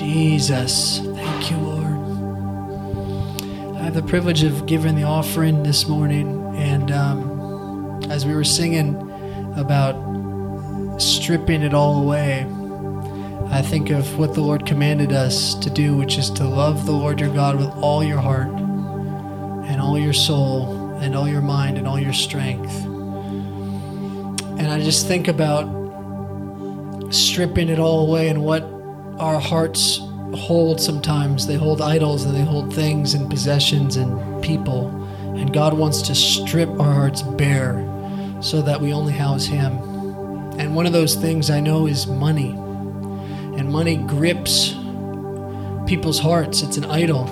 Jesus. Thank you, Lord. I have the privilege of giving the offering this morning, and um, as we were singing about stripping it all away, I think of what the Lord commanded us to do, which is to love the Lord your God with all your heart and all your soul and all your mind and all your strength. And I just think about stripping it all away and what our hearts hold sometimes. They hold idols and they hold things and possessions and people. And God wants to strip our hearts bare so that we only house Him. And one of those things I know is money. And money grips people's hearts, it's an idol.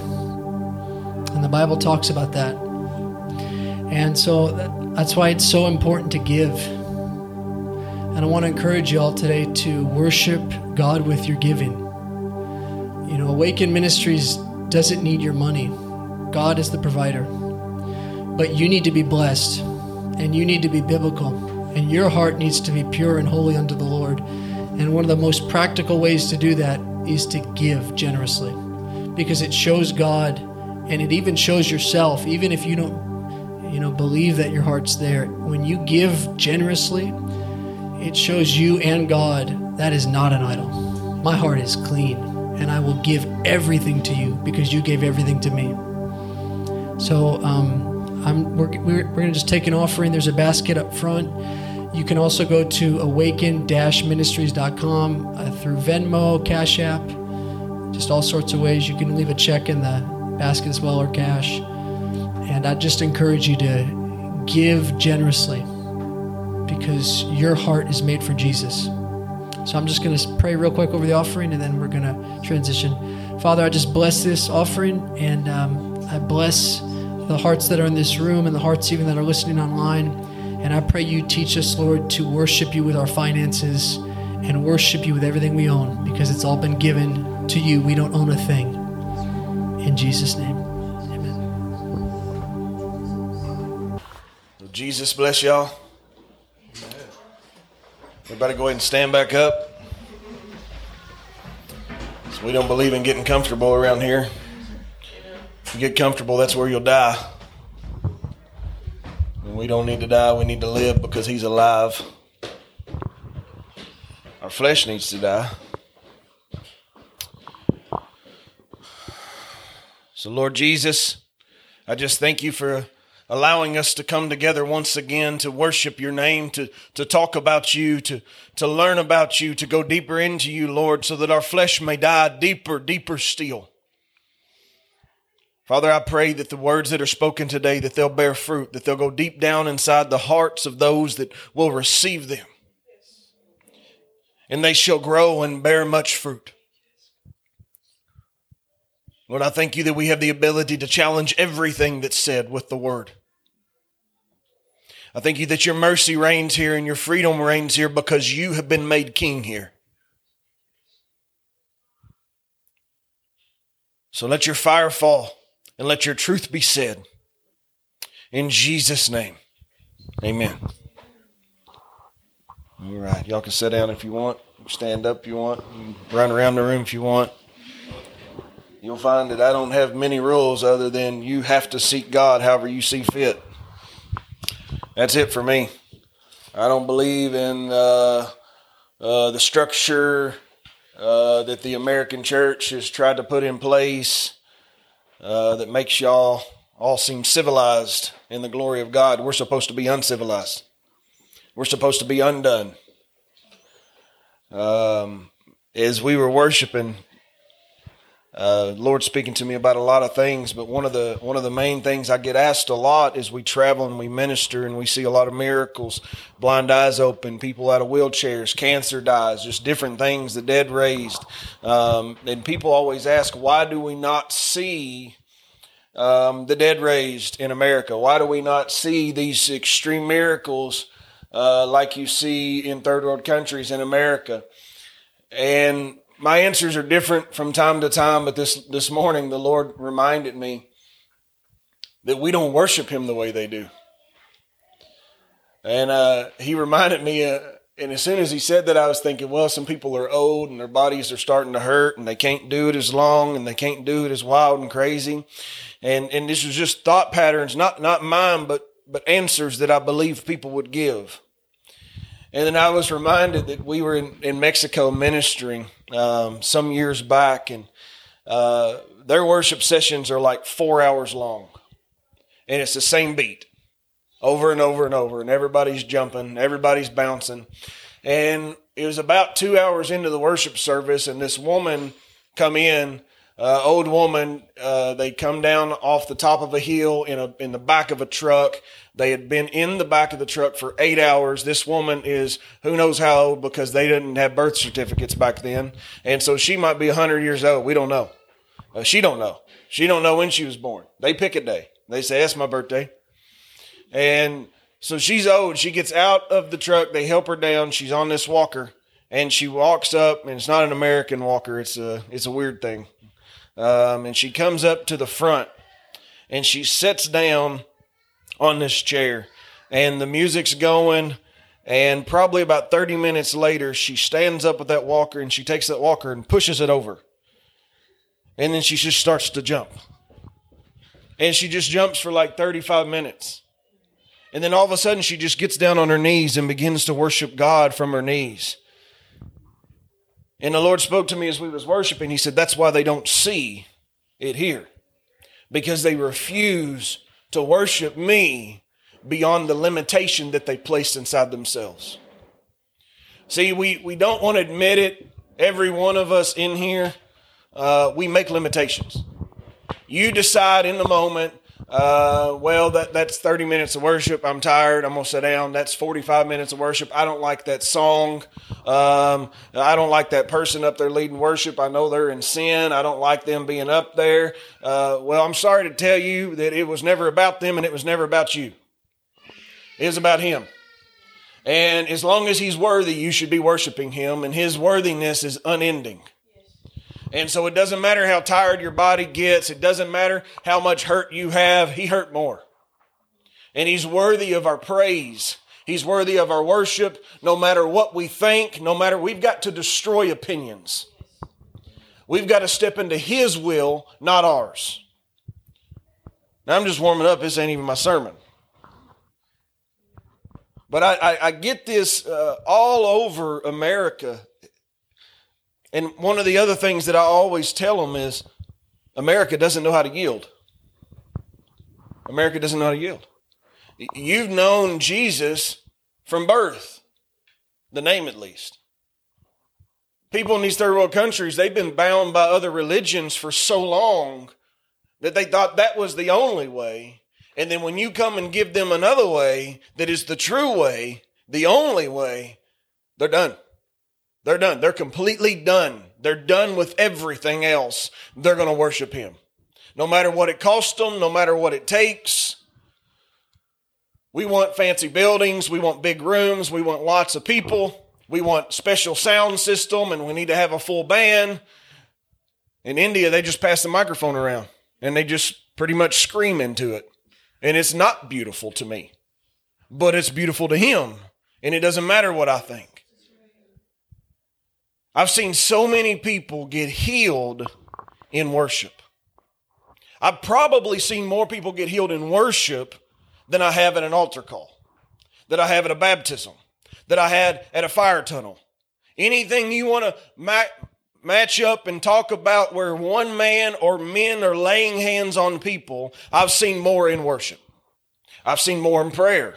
And the Bible talks about that. And so that's why it's so important to give. And I want to encourage you all today to worship God with your giving. You know, Awaken Ministries doesn't need your money, God is the provider. But you need to be blessed and you need to be biblical, and your heart needs to be pure and holy unto the Lord. And one of the most practical ways to do that is to give generously because it shows God and it even shows yourself, even if you don't, you know, believe that your heart's there. When you give generously, it shows you and God that is not an idol. My heart is clean, and I will give everything to you because you gave everything to me. So um, we're, we're, we're going to just take an offering. There's a basket up front. You can also go to awaken-ministries.com uh, through Venmo, Cash App, just all sorts of ways. You can leave a check in the basket as well or cash. And I just encourage you to give generously because your heart is made for Jesus. So I'm just going to pray real quick over the offering and then we're going to transition. Father, I just bless this offering and um, I bless the hearts that are in this room and the hearts even that are listening online. And I pray you teach us, Lord, to worship you with our finances and worship you with everything we own because it's all been given to you. We don't own a thing. In Jesus' name, amen. Jesus bless y'all. Everybody go ahead and stand back up. So we don't believe in getting comfortable around here. If you get comfortable, that's where you'll die. And we don't need to die, we need to live because He's alive. Our flesh needs to die. So, Lord Jesus, I just thank you for allowing us to come together once again to worship your name, to, to talk about you, to, to learn about you, to go deeper into you, Lord, so that our flesh may die deeper, deeper still. Father, I pray that the words that are spoken today, that they'll bear fruit, that they'll go deep down inside the hearts of those that will receive them. And they shall grow and bear much fruit. Lord, I thank you that we have the ability to challenge everything that's said with the word. I thank you that your mercy reigns here and your freedom reigns here because you have been made king here. So let your fire fall and let your truth be said. In Jesus' name, amen. All right, y'all can sit down if you want, stand up if you want, run around the room if you want. You'll find that I don't have many rules other than you have to seek God however you see fit. That's it for me. I don't believe in uh, uh, the structure uh, that the American church has tried to put in place uh, that makes y'all all seem civilized in the glory of God. We're supposed to be uncivilized. We're supposed to be undone. Um, as we were worshiping, uh, Lord speaking to me about a lot of things, but one of the one of the main things I get asked a lot is we travel and we minister and we see a lot of miracles, blind eyes open, people out of wheelchairs, cancer dies, just different things, the dead raised, um, and people always ask, why do we not see um, the dead raised in America? Why do we not see these extreme miracles uh, like you see in third world countries in America? And my answers are different from time to time, but this, this morning the Lord reminded me that we don't worship Him the way they do. And uh, He reminded me, uh, and as soon as he said that, I was thinking, well, some people are old and their bodies are starting to hurt and they can't do it as long and they can't do it as wild and crazy. And, and this was just thought patterns, not, not mine, but, but answers that I believe people would give. And then I was reminded that we were in, in Mexico ministering um, some years back, and uh, their worship sessions are like four hours long, and it's the same beat over and over and over, and everybody's jumping, everybody's bouncing. And it was about two hours into the worship service, and this woman come in, uh, old woman. Uh, they come down off the top of a hill in a in the back of a truck. They had been in the back of the truck for eight hours. This woman is who knows how old because they didn't have birth certificates back then, and so she might be hundred years old. We don't know. Uh, she don't know. She don't know when she was born. They pick a day. They say that's my birthday. And so she's old. She gets out of the truck. They help her down. She's on this walker, and she walks up. And it's not an American walker. It's a it's a weird thing. Um, and she comes up to the front, and she sits down on this chair, and the music's going. And probably about 30 minutes later, she stands up with that walker and she takes that walker and pushes it over. And then she just starts to jump. And she just jumps for like 35 minutes. And then all of a sudden, she just gets down on her knees and begins to worship God from her knees. And the Lord spoke to me as we was worshiping. He said, That's why they don't see it here. Because they refuse to worship me beyond the limitation that they placed inside themselves. See, we, we don't want to admit it. Every one of us in here, uh, we make limitations. You decide in the moment uh, well, that that's 30 minutes of worship. I'm tired. I'm gonna sit down. That's 45 minutes of worship. I don't like that song. Um, I don't like that person up there leading worship. I know they're in sin. I don't like them being up there. Uh, well, I'm sorry to tell you that it was never about them and it was never about you. It was about Him. And as long as He's worthy, you should be worshiping Him, and His worthiness is unending. And so it doesn't matter how tired your body gets, it doesn't matter how much hurt you have, He hurt more. And He's worthy of our praise. He's worthy of our worship, no matter what we think, no matter, we've got to destroy opinions. We've got to step into His will, not ours. Now, I'm just warming up. This ain't even my sermon. But I, I, I get this uh, all over America and one of the other things that I always tell them is America doesn't know how to yield. America doesn't know how to yield. You've known Jesus from birth, the name at least. People in these third world countries, they've been bound by other religions for so long that they thought that was the only way. And then when you come and give them another way that is the true way, the only way, they're done. They're done. They're completely done. They're done with everything else. They're going to worship Him. No matter what it costs them, no matter what it takes. We want fancy buildings. We want big rooms. We want lots of people. We want special sound system and we need to have a full band. In India, they just pass the microphone around and they just pretty much scream into it. And it's not beautiful to me, but it's beautiful to him. And it doesn't matter what I think. I've seen so many people get healed in worship. I've probably seen more people get healed in worship than I have at an altar call, that I have at a baptism, that I had at a fire tunnel. Anything you want to ma- match up and talk about where one man or men are laying hands on people, I've seen more in worship. I've seen more in prayer.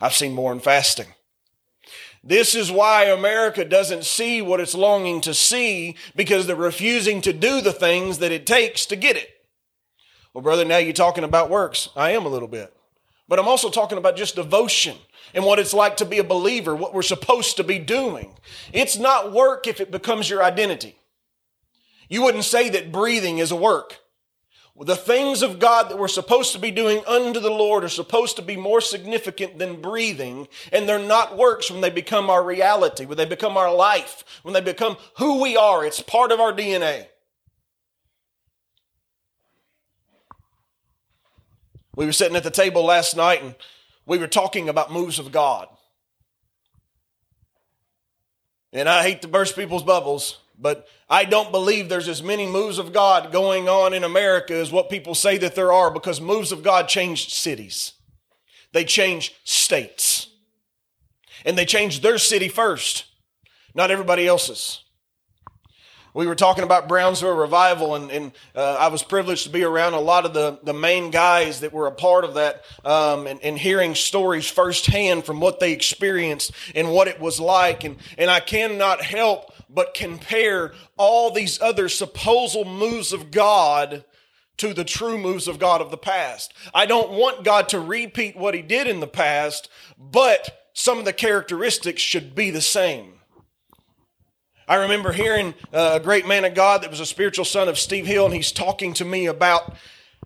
I've seen more in fasting. This is why America doesn't see what it's longing to see because they're refusing to do the things that it takes to get it. Well, brother, now you're talking about works. I am a little bit. But I'm also talking about just devotion and what it's like to be a believer, what we're supposed to be doing. It's not work if it becomes your identity. You wouldn't say that breathing is a work. The things of God that we're supposed to be doing unto the Lord are supposed to be more significant than breathing, and they're not works when they become our reality, when they become our life, when they become who we are. It's part of our DNA. We were sitting at the table last night and we were talking about moves of God. And I hate to burst people's bubbles, but I don't believe there's as many moves of God going on in America as what people say that there are because moves of God changed cities. They change states. And they changed their city first, not everybody else's we were talking about Brownsville revival, and, and uh, I was privileged to be around a lot of the, the main guys that were a part of that, um, and, and hearing stories firsthand from what they experienced and what it was like. And, and I cannot help but compare all these other supposed moves of God to the true moves of God of the past. I don't want God to repeat what he did in the past, but some of the characteristics should be the same. I remember hearing uh, a great man of God that was a spiritual son of Steve Hill, and he's talking to me about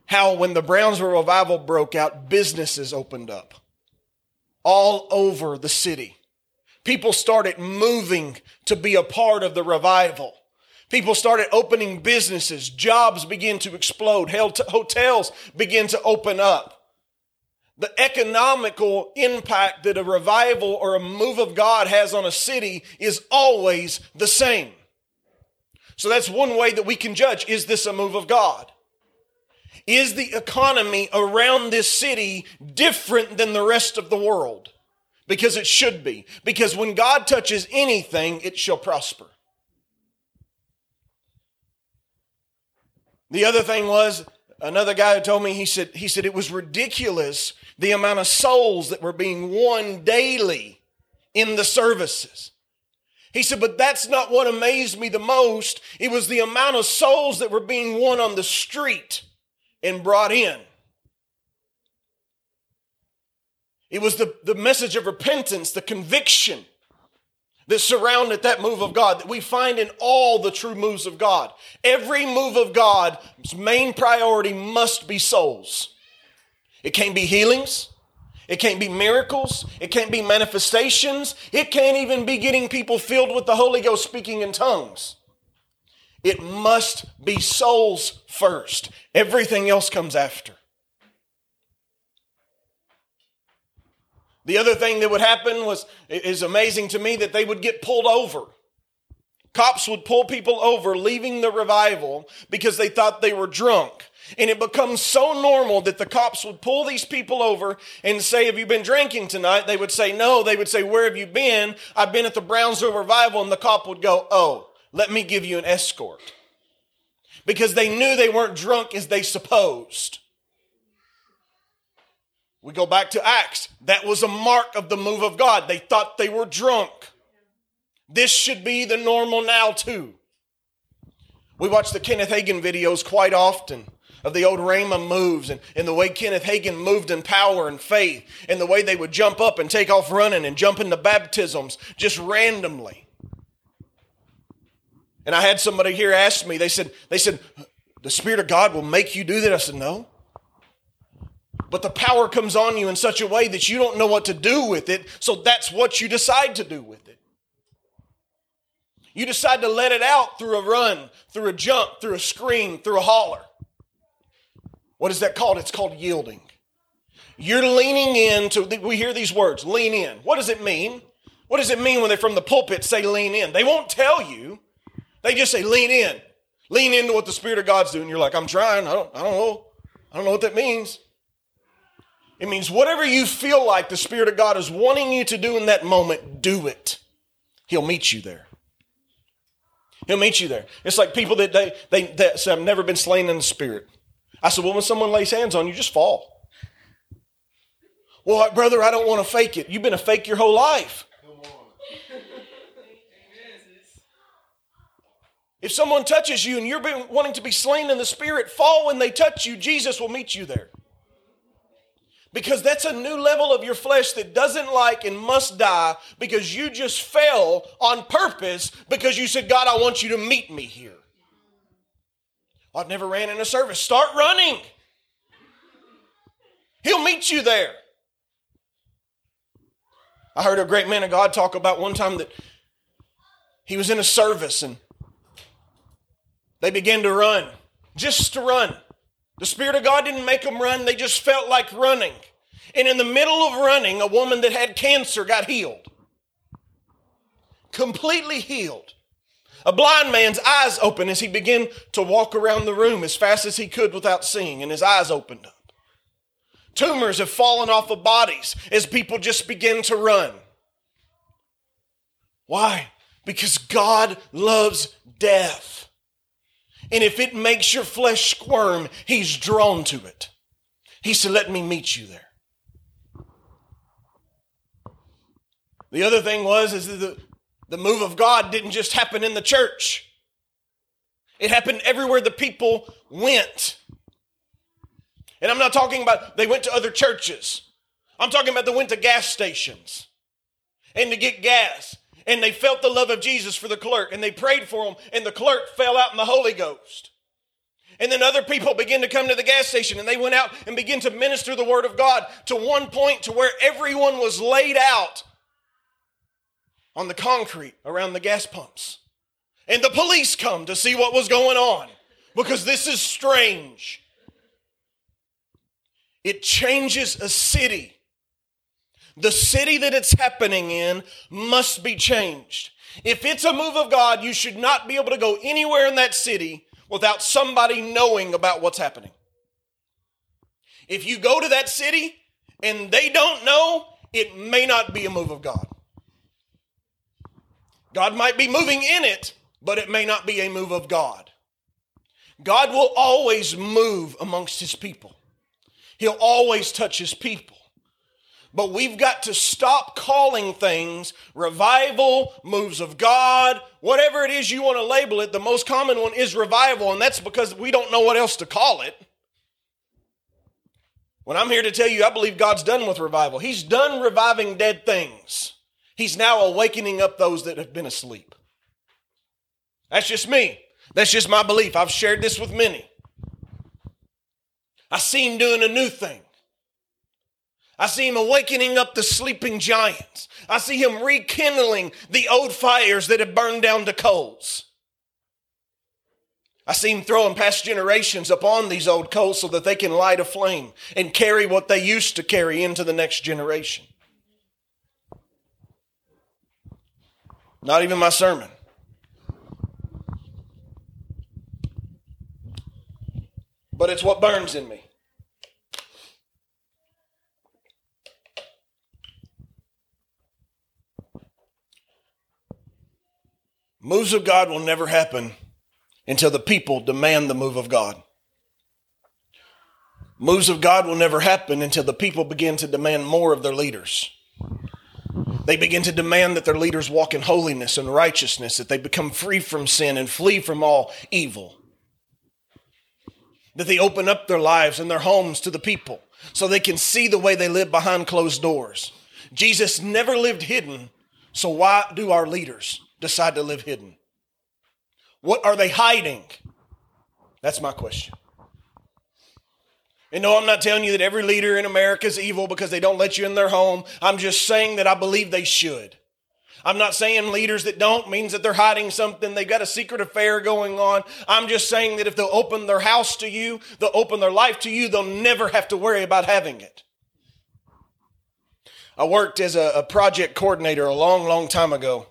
how when the Brownsville revival broke out, businesses opened up all over the city. People started moving to be a part of the revival. People started opening businesses. Jobs began to explode. Hotels began to open up the economical impact that a revival or a move of God has on a city is always the same. So that's one way that we can judge is this a move of God? Is the economy around this city different than the rest of the world? Because it should be. Because when God touches anything, it shall prosper. The other thing was another guy who told me he said he said it was ridiculous the amount of souls that were being won daily in the services. He said, but that's not what amazed me the most. It was the amount of souls that were being won on the street and brought in. It was the, the message of repentance, the conviction that surrounded that move of God that we find in all the true moves of God. Every move of God's main priority must be souls. It can't be healings. It can't be miracles. It can't be manifestations. It can't even be getting people filled with the Holy Ghost speaking in tongues. It must be souls first. Everything else comes after. The other thing that would happen was is amazing to me that they would get pulled over. Cops would pull people over leaving the revival because they thought they were drunk. And it becomes so normal that the cops would pull these people over and say, Have you been drinking tonight? They would say, No. They would say, Where have you been? I've been at the Brownsville revival. And the cop would go, Oh, let me give you an escort. Because they knew they weren't drunk as they supposed. We go back to Acts. That was a mark of the move of God. They thought they were drunk. This should be the normal now, too. We watch the Kenneth Hagin videos quite often of the old Rhema moves and, and the way Kenneth Hagin moved in power and faith and the way they would jump up and take off running and jump into baptisms just randomly. And I had somebody here ask me, they said, they said, the Spirit of God will make you do that. I said, no. But the power comes on you in such a way that you don't know what to do with it, so that's what you decide to do with it. You decide to let it out through a run, through a jump, through a scream, through a holler. What is that called? It's called yielding. You're leaning in to, we hear these words, lean in. What does it mean? What does it mean when they from the pulpit say lean in? They won't tell you. They just say lean in. Lean into what the Spirit of God's doing. You're like, I'm trying. I don't, I don't know. I don't know what that means. It means whatever you feel like the Spirit of God is wanting you to do in that moment, do it. He'll meet you there. He'll meet you there. It's like people that they, they that say, I've never been slain in the Spirit. I said, well, when someone lays hands on you, just fall. Well, brother, I don't want to fake it. You've been a fake your whole life. If someone touches you and you're wanting to be slain in the spirit, fall when they touch you. Jesus will meet you there. Because that's a new level of your flesh that doesn't like and must die because you just fell on purpose because you said, God, I want you to meet me here. I've never ran in a service. Start running. He'll meet you there. I heard a great man of God talk about one time that he was in a service and they began to run, just to run. The Spirit of God didn't make them run, they just felt like running. And in the middle of running, a woman that had cancer got healed. completely healed. A blind man's eyes open as he began to walk around the room as fast as he could without seeing, and his eyes opened up. Tumors have fallen off of bodies as people just begin to run. Why? Because God loves death. And if it makes your flesh squirm, He's drawn to it. He said, Let me meet you there. The other thing was is that the, the move of God didn't just happen in the church. It happened everywhere the people went. And I'm not talking about they went to other churches. I'm talking about they went to gas stations and to get gas. And they felt the love of Jesus for the clerk and they prayed for him, and the clerk fell out in the Holy Ghost. And then other people began to come to the gas station and they went out and began to minister the word of God to one point to where everyone was laid out on the concrete around the gas pumps. And the police come to see what was going on because this is strange. It changes a city. The city that it's happening in must be changed. If it's a move of God, you should not be able to go anywhere in that city without somebody knowing about what's happening. If you go to that city and they don't know, it may not be a move of God. God might be moving in it, but it may not be a move of God. God will always move amongst his people. He'll always touch his people. But we've got to stop calling things revival, moves of God, whatever it is you want to label it. The most common one is revival, and that's because we don't know what else to call it. When I'm here to tell you, I believe God's done with revival. He's done reviving dead things. He's now awakening up those that have been asleep. That's just me. That's just my belief. I've shared this with many. I see him doing a new thing. I see him awakening up the sleeping giants. I see him rekindling the old fires that have burned down to coals. I see him throwing past generations upon these old coals so that they can light a flame and carry what they used to carry into the next generation. Not even my sermon. But it's what burns in me. Moves of God will never happen until the people demand the move of God. Moves of God will never happen until the people begin to demand more of their leaders. They begin to demand that their leaders walk in holiness and righteousness, that they become free from sin and flee from all evil. That they open up their lives and their homes to the people so they can see the way they live behind closed doors. Jesus never lived hidden, so why do our leaders? Decide to live hidden? What are they hiding? That's my question. And no, I'm not telling you that every leader in America is evil because they don't let you in their home. I'm just saying that I believe they should. I'm not saying leaders that don't means that they're hiding something. They've got a secret affair going on. I'm just saying that if they'll open their house to you, they'll open their life to you, they'll never have to worry about having it. I worked as a, a project coordinator a long, long time ago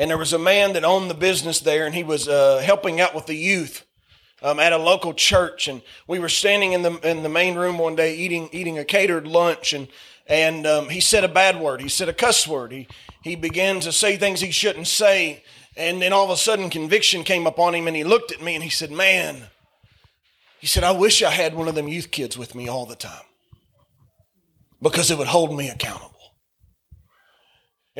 and there was a man that owned the business there, and he was uh, helping out with the youth um, at a local church. And we were standing in the in the main room one day eating eating a catered lunch, and and um, he said a bad word. He said a cuss word. He he began to say things he shouldn't say, and then all of a sudden conviction came upon him, and he looked at me and he said, "Man," he said, "I wish I had one of them youth kids with me all the time." Because it would hold me accountable.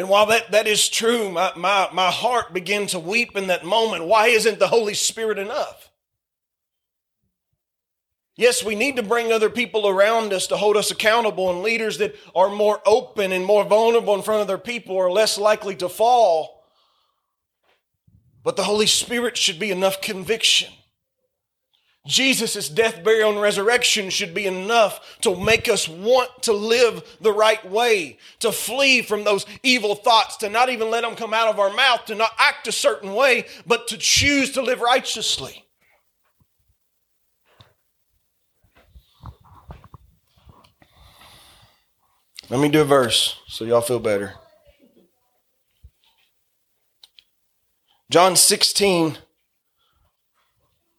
And while that, that is true, my, my, my heart began to weep in that moment. Why isn't the Holy Spirit enough? Yes, we need to bring other people around us to hold us accountable, and leaders that are more open and more vulnerable in front of their people are less likely to fall. But the Holy Spirit should be enough conviction. Jesus' death, burial, and resurrection should be enough to make us want to live the right way, to flee from those evil thoughts, to not even let them come out of our mouth, to not act a certain way, but to choose to live righteously. Let me do a verse so y'all feel better. John 16,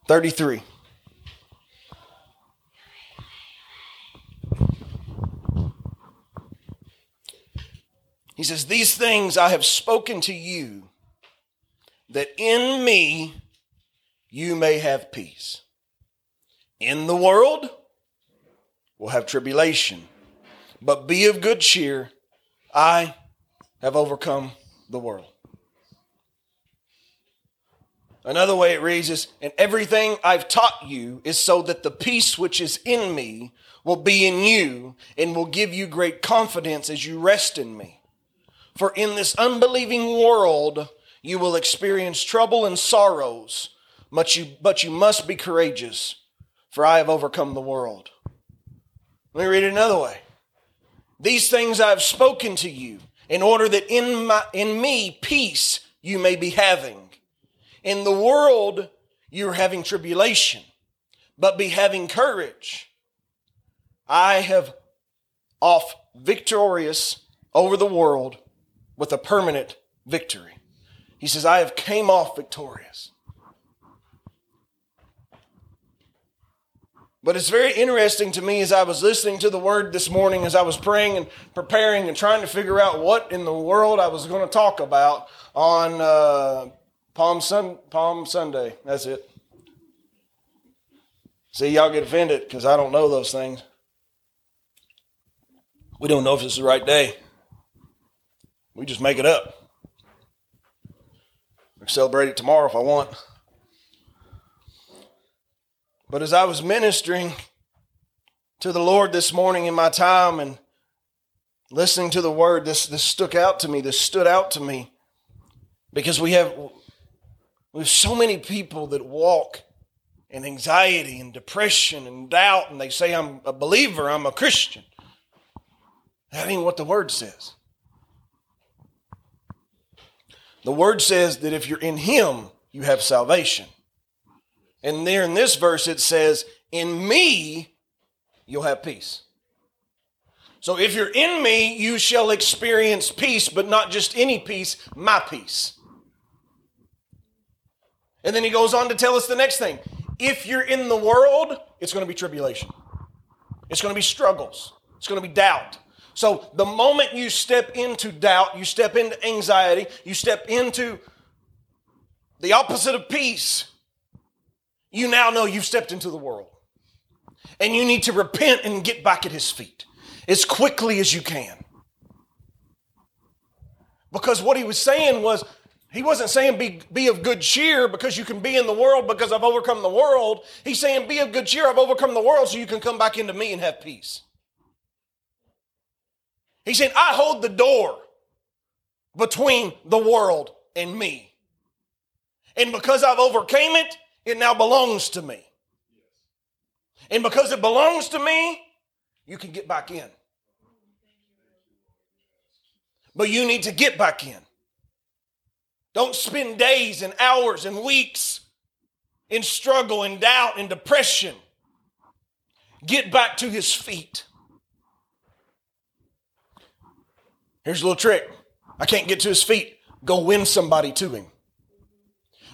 33. He says, These things I have spoken to you, that in me you may have peace. In the world will have tribulation, but be of good cheer. I have overcome the world. Another way it reads is, and everything I've taught you is so that the peace which is in me will be in you and will give you great confidence as you rest in me. For in this unbelieving world, you will experience trouble and sorrows, but you, but you must be courageous, for I have overcome the world. Let me read it another way. These things I have spoken to you in order that in, my, in me peace you may be having. In the world, you're having tribulation, but be having courage. I have off victorious over the world with a permanent victory. He says, I have came off victorious. But it's very interesting to me as I was listening to the word this morning, as I was praying and preparing and trying to figure out what in the world I was going to talk about on uh, Palm, Sun, Palm Sunday. That's it. See, y'all get offended because I don't know those things. We don't know if it's the right day. We just make it up. I celebrate it tomorrow if I want. But as I was ministering to the Lord this morning in my time and listening to the word, this, this stuck out to me. This stood out to me because we have we have so many people that walk in anxiety and depression and doubt, and they say, I'm a believer, I'm a Christian. That ain't what the word says. The word says that if you're in Him, you have salvation. And there in this verse, it says, In me, you'll have peace. So if you're in me, you shall experience peace, but not just any peace, my peace. And then he goes on to tell us the next thing. If you're in the world, it's going to be tribulation. It's going to be struggles. It's going to be doubt. So the moment you step into doubt, you step into anxiety, you step into the opposite of peace, you now know you've stepped into the world. And you need to repent and get back at his feet as quickly as you can. Because what he was saying was, he wasn't saying be, be of good cheer because you can be in the world because I've overcome the world. He's saying be of good cheer, I've overcome the world so you can come back into me and have peace. He's said, I hold the door between the world and me. And because I've overcame it, it now belongs to me. And because it belongs to me, you can get back in. But you need to get back in. Don't spend days and hours and weeks in struggle and doubt and depression. Get back to his feet. Here's a little trick. I can't get to his feet. Go win somebody to him.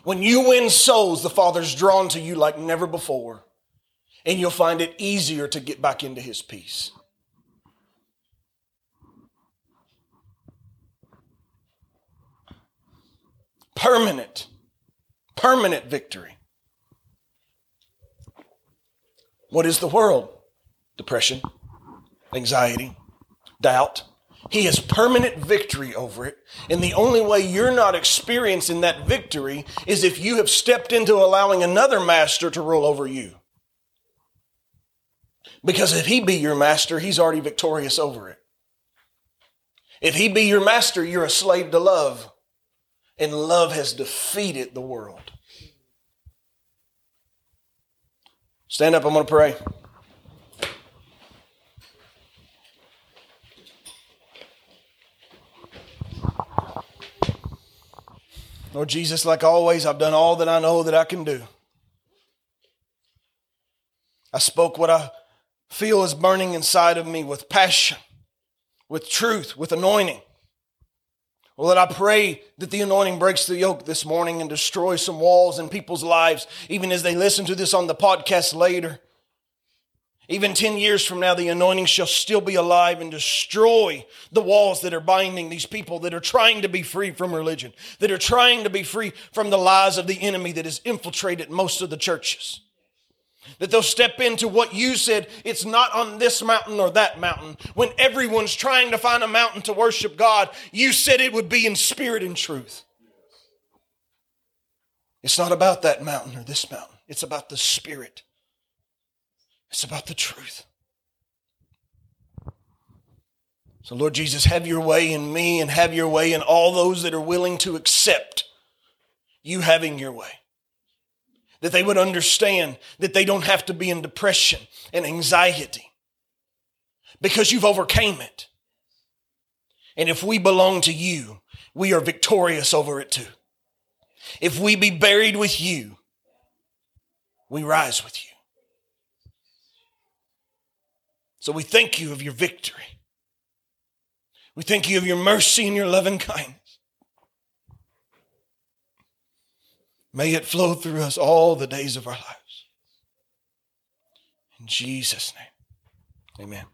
When you win souls, the Father's drawn to you like never before, and you'll find it easier to get back into his peace. permanent, permanent victory. What is the world? Depression, anxiety, doubt. He has permanent victory over it. And the only way you're not experiencing that victory is if you have stepped into allowing another master to rule over you. Because if he be your master, he's already victorious over it. If he be your master, you're a slave to love and love has defeated the world. Stand up, I'm going to pray. Lord Jesus, like always, I've done all that I know that I can do. I spoke what I feel is burning inside of me with passion, with truth, with anointing Well, Lord, I pray that the anointing breaks the yoke this morning and destroys some walls in people's lives, even as they listen to this on the podcast later. Even 10 years from now, the anointing shall still be alive and destroy the walls that are binding these people that are trying to be free from religion, that are trying to be free from the lies of the enemy that has infiltrated most of the churches. That they'll step into what you said, it's not on this mountain or that mountain. When everyone's trying to find a mountain to worship God, you said it would be in spirit and truth. It's not about that mountain or this mountain, it's about the spirit it's about the truth. So, Lord Jesus, have your way in me and have your way in all those that are willing to accept you having your way. That they would understand that they don't have to be in depression and anxiety because you've overcame it. And if we belong to you, we are victorious over it too. If we be buried with you, we rise with you. So we thank you of your victory. We thank you of your mercy and your loving kindness. May it flow through us all the days of our lives. In Jesus' name, amen.